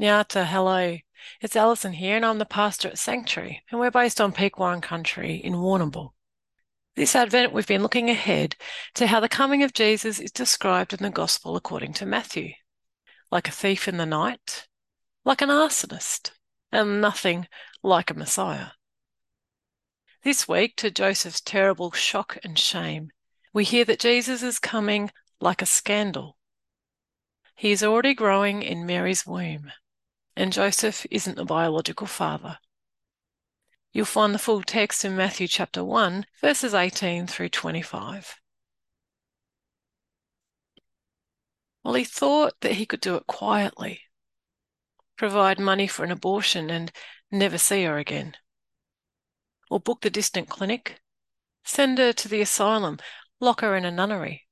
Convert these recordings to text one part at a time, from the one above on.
Nyata, hello. It's Alison here, and I'm the pastor at Sanctuary, and we're based on Peek Whurrong Country in Warrnambool. This Advent, we've been looking ahead to how the coming of Jesus is described in the Gospel according to Matthew like a thief in the night, like an arsonist, and nothing like a Messiah. This week, to Joseph's terrible shock and shame, we hear that Jesus is coming like a scandal. He is already growing in Mary's womb and Joseph isn't the biological father. You'll find the full text in Matthew chapter 1, verses 18 through 25. Well, he thought that he could do it quietly, provide money for an abortion and never see her again, or book the distant clinic, send her to the asylum, lock her in a nunnery,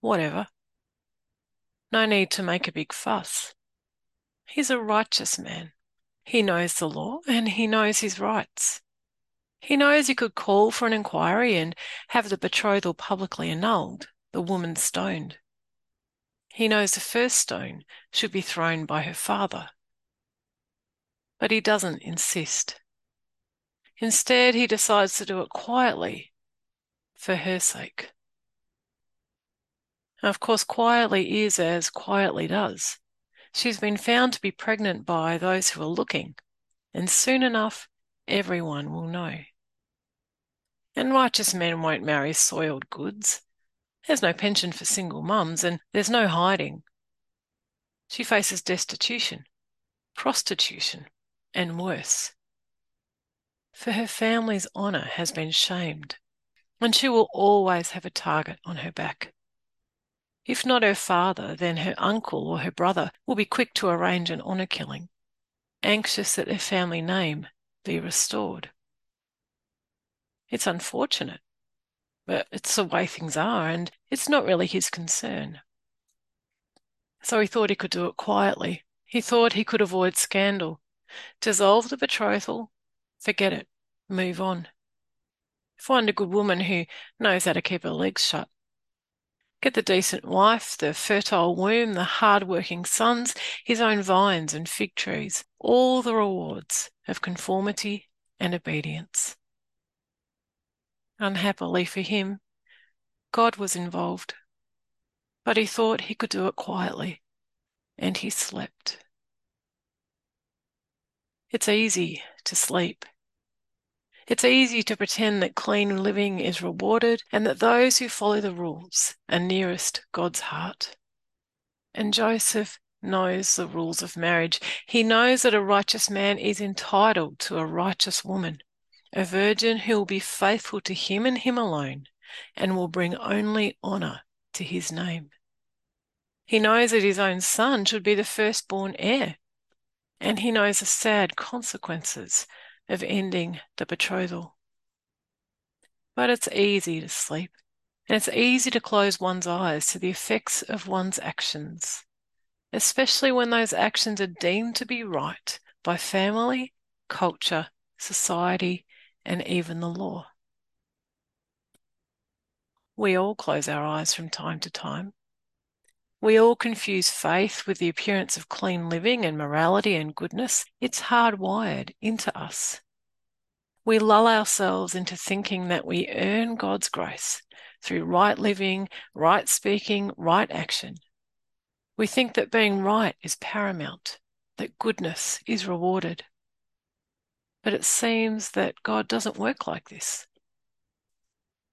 whatever. No need to make a big fuss. He's a righteous man. He knows the law and he knows his rights. He knows he could call for an inquiry and have the betrothal publicly annulled, the woman stoned. He knows the first stone should be thrown by her father. But he doesn't insist. Instead, he decides to do it quietly for her sake. Of course, quietly is as quietly does. She's been found to be pregnant by those who are looking, and soon enough, everyone will know. And righteous men won't marry soiled goods. There's no pension for single mums, and there's no hiding. She faces destitution, prostitution, and worse. For her family's honour has been shamed, and she will always have a target on her back. If not her father, then her uncle or her brother will be quick to arrange an honour killing, anxious that their family name be restored. It's unfortunate, but it's the way things are, and it's not really his concern. So he thought he could do it quietly. He thought he could avoid scandal, dissolve the betrothal, forget it, move on. Find a good woman who knows how to keep her legs shut Get the decent wife, the fertile womb, the hard-working sons, his own vines and fig trees, all the rewards of conformity and obedience. Unhappily for him, God was involved, but he thought he could do it quietly, and he slept. It's easy to sleep it's easy to pretend that clean living is rewarded and that those who follow the rules are nearest God's heart. And Joseph knows the rules of marriage. He knows that a righteous man is entitled to a righteous woman, a virgin who will be faithful to him and him alone and will bring only honour to his name. He knows that his own son should be the firstborn heir, and he knows the sad consequences of ending the betrothal. But it's easy to sleep, and it's easy to close one's eyes to the effects of one's actions, especially when those actions are deemed to be right by family, culture, society, and even the law. We all close our eyes from time to time. We all confuse faith with the appearance of clean living and morality and goodness. It's hardwired into us. We lull ourselves into thinking that we earn God's grace through right living, right speaking, right action. We think that being right is paramount, that goodness is rewarded. But it seems that God doesn't work like this.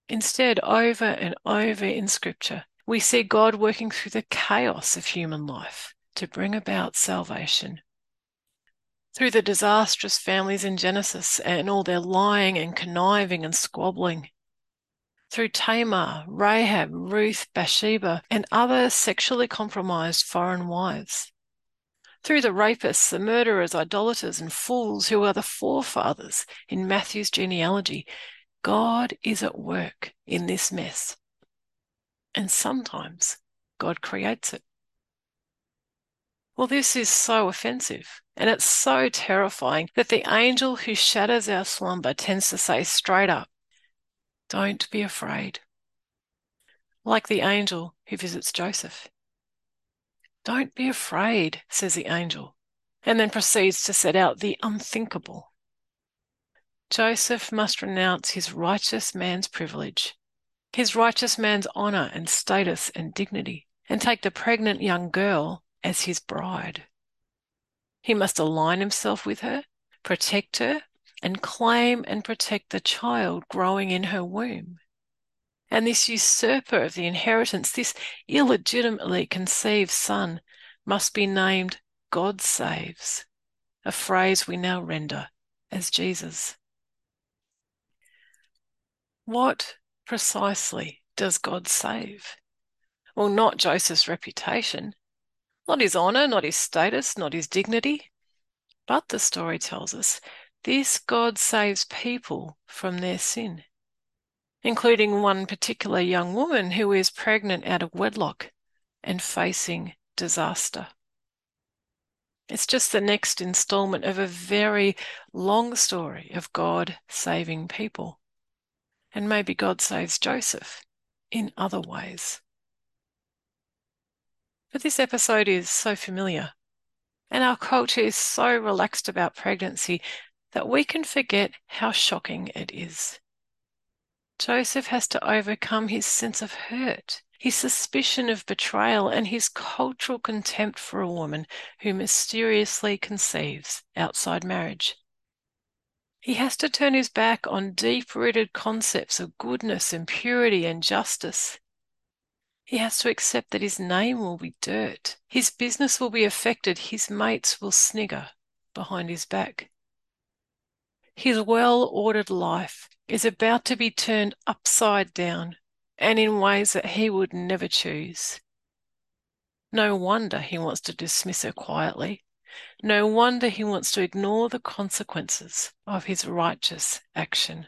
Instead, over and over in Scripture, we see God working through the chaos of human life to bring about salvation. Through the disastrous families in Genesis and all their lying and conniving and squabbling. Through Tamar, Rahab, Ruth, Bathsheba, and other sexually compromised foreign wives. Through the rapists, the murderers, idolaters, and fools who are the forefathers in Matthew's genealogy, God is at work in this mess and sometimes God creates it. Well, this is so offensive and it's so terrifying that the angel who shatters our slumber tends to say straight up, Don't be afraid. Like the angel who visits Joseph. Don't be afraid, says the angel. and then proceeds to set out the unthinkable. Joseph must renounce his righteous man's privilege, his righteous man's honor and status and dignity, and take the pregnant young girl as his bride. He must align himself with her, protect her, and claim and protect the child growing in her womb. And this usurper of the inheritance, this illegitimately conceived son, must be named God saves, a phrase we now render as Jesus. What precisely does God save? Well, not Joseph's reputation, not his honor, not his status, not his dignity, but the story tells us this God saves people from their sin, including one particular young woman who is pregnant out of wedlock and facing disaster. It's just the next installment of a very long story of God saving people. And maybe God saves Joseph in other ways. But this episode is so familiar, and our culture is so relaxed about pregnancy that we can forget how shocking it is. Joseph has to overcome his sense of hurt, his suspicion of betrayal, and his cultural contempt for a woman who mysteriously conceives outside marriage. He has to turn his back on deep rooted concepts of goodness and purity and justice. He has to accept that his name will be dirt, his business will be affected, his mates will snigger behind his back. His well ordered life is about to be turned upside down and in ways that he would never choose. No wonder he wants to dismiss her quietly no wonder he wants to ignore the consequences of his righteous action.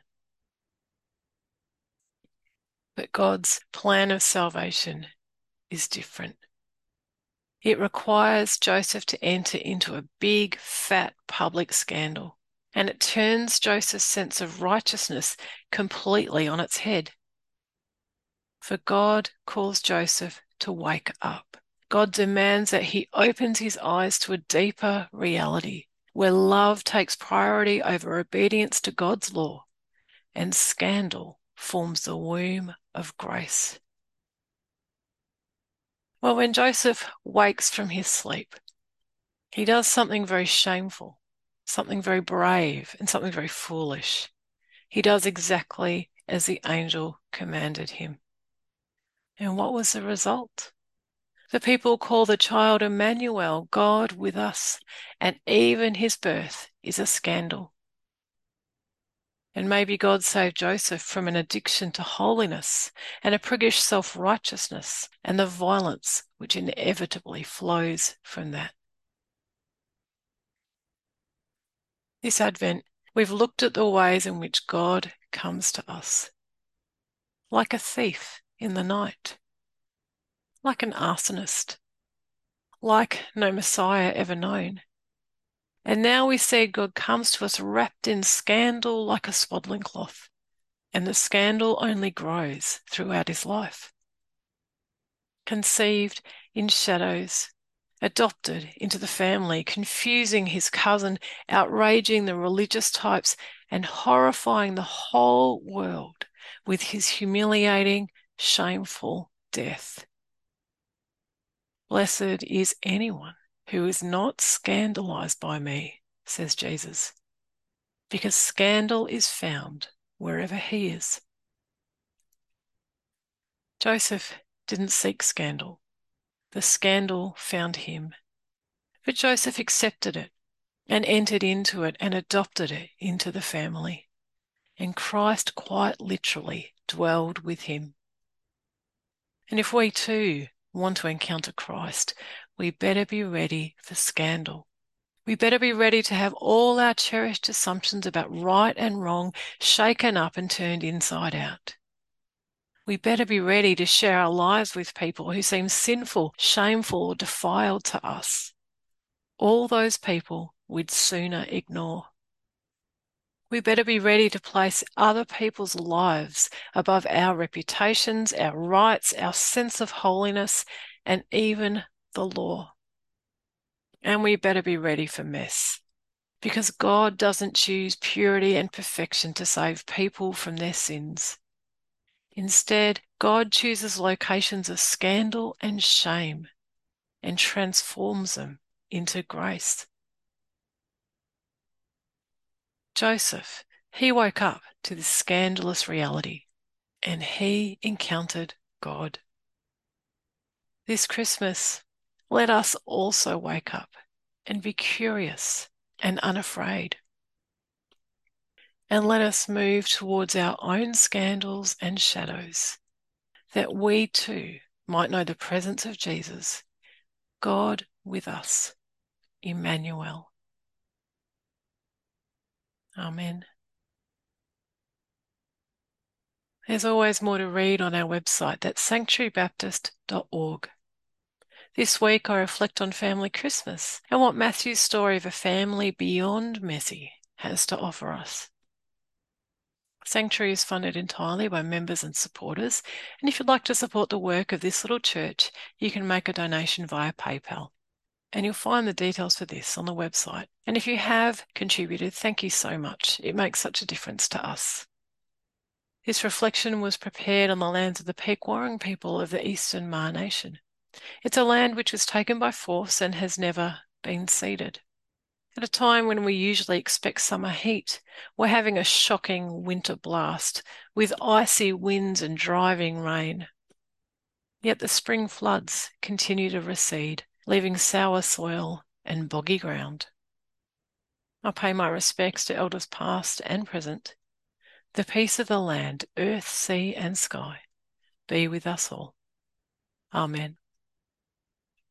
But God's plan of salvation is different. It requires Joseph to enter into a big, fat public scandal, and it turns Joseph's sense of righteousness completely on its head. For God calls Joseph to wake up. God demands that he opens his eyes to a deeper reality where love takes priority over obedience to God's law and scandal forms the womb of grace. Well, when Joseph wakes from his sleep, he does something very shameful, something very brave, and something very foolish. He does exactly as the angel commanded him. And what was the result? The people call the child Emmanuel, God with us, and even his birth is a scandal. And maybe God saved Joseph from an addiction to holiness and a priggish self righteousness and the violence which inevitably flows from that. This Advent, we've looked at the ways in which God comes to us, like a thief in the night like an arsonist, like no Messiah ever known. And now we see God comes to us wrapped in scandal like a swaddling cloth, and the scandal only grows throughout his life. Conceived in shadows, adopted into the family, confusing his cousin, outraging the religious types, and horrifying the whole world with his humiliating, shameful death. Blessed is anyone who is not scandalized by me, says Jesus, because scandal is found wherever he is. Joseph didn't seek scandal. The scandal found him. But Joseph accepted it and entered into it and adopted it into the family. And Christ quite literally dwelled with him. And if we too want to encounter Christ, we better be ready for scandal. We better be ready to have all our cherished assumptions about right and wrong shaken up and turned inside out. We better be ready to share our lives with people who seem sinful, shameful, or defiled to us. All those people we'd sooner ignore. We better be ready to place other people's lives above our reputations, our rights, our sense of holiness, and even the law. And we better be ready for mess because God doesn't choose purity and perfection to save people from their sins. Instead, God chooses locations of scandal and shame and transforms them into grace. Joseph, he woke up to this scandalous reality and he encountered God. This Christmas, let us also wake up and be curious and unafraid. And let us move towards our own scandals and shadows, that we too might know the presence of Jesus, God with us, Emmanuel. Amen. There's always more to read on our website, that's sanctuarybaptist.org. This week, I reflect on family Christmas and what Matthew's story of a family beyond messy has to offer us. Sanctuary is funded entirely by members and supporters, and if you'd like to support the work of this little church, you can make a donation via PayPal. And you'll find the details for this on the website. And if you have contributed, thank you so much. It makes such a difference to us. This reflection was prepared on the lands of the Peek Whurrong people of the Eastern Maar Nation. It's a land which was taken by force and has never been ceded. At a time when we usually expect summer heat, we're having a shocking winter blast with icy winds and driving rain. Yet the spring floods continue to recede, leaving sour soil and boggy ground. I pay my respects to elders past and present. The peace of the land, earth, sea, and sky be with us all. Amen.